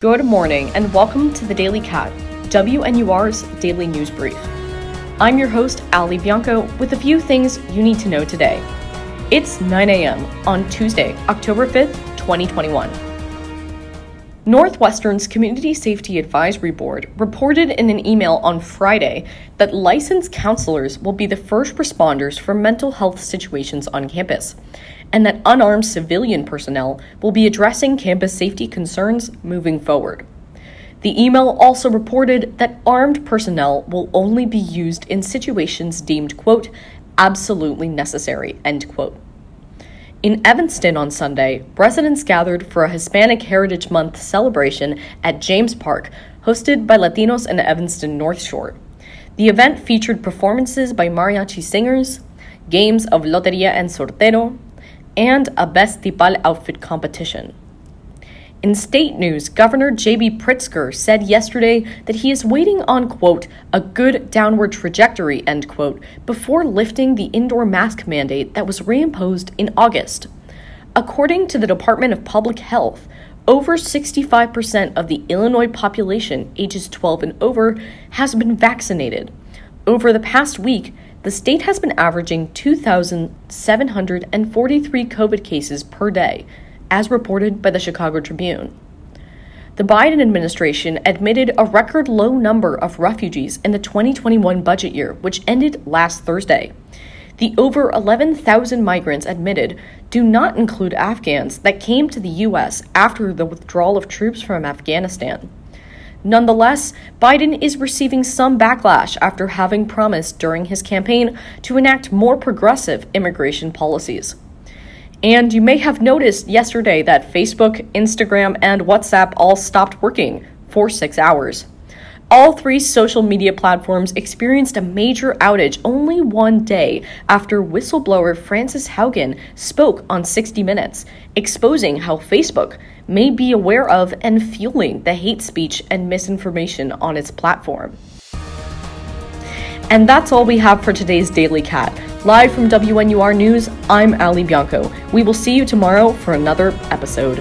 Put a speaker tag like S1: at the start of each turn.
S1: Good morning and welcome to the Daily Cat, WNUR's daily news brief. I'm your host, Ali Bianco, with a few things you need to know today. It's 9 a.m. on Tuesday, October 5th, 2021. Northwestern's Community Safety Advisory Board reported in an email on Friday that licensed counselors will be the first responders for mental health situations on campus and that unarmed civilian personnel will be addressing campus safety concerns moving forward. The email also reported that armed personnel will only be used in situations deemed, quote, absolutely necessary, end quote. In Evanston on Sunday, residents gathered for a Hispanic Heritage Month celebration at James Park, hosted by Latinos in Evanston North Shore. The event featured performances by mariachi singers, games of Loteria and Sortero, and a Best Tipal outfit competition. In state news, Governor J.B. Pritzker said yesterday that he is waiting on, quote, a good downward trajectory, end quote, before lifting the indoor mask mandate that was reimposed in August. According to the Department of Public Health, over 65% of the Illinois population ages 12 and over has been vaccinated. Over the past week, the state has been averaging 2,743 COVID cases per day, as reported by the Chicago Tribune. The Biden administration admitted a record low number of refugees in the 2021 budget year, which ended last Thursday. The over 11,000 migrants admitted do not include Afghans that came to the U.S. after the withdrawal of troops from Afghanistan. Nonetheless, Biden is receiving some backlash after having promised during his campaign to enact more progressive immigration policies. And you may have noticed yesterday that Facebook, Instagram, and WhatsApp all stopped working for six hours. All three social media platforms experienced a major outage only one day after whistleblower Frances Haugen spoke on 60 Minutes, exposing how Facebook may be aware of and fueling the hate speech and misinformation on its platform. And that's all we have for today's Daily Cat. Live from WNUR News, I'm Ali Bianco. We will see you tomorrow for another episode.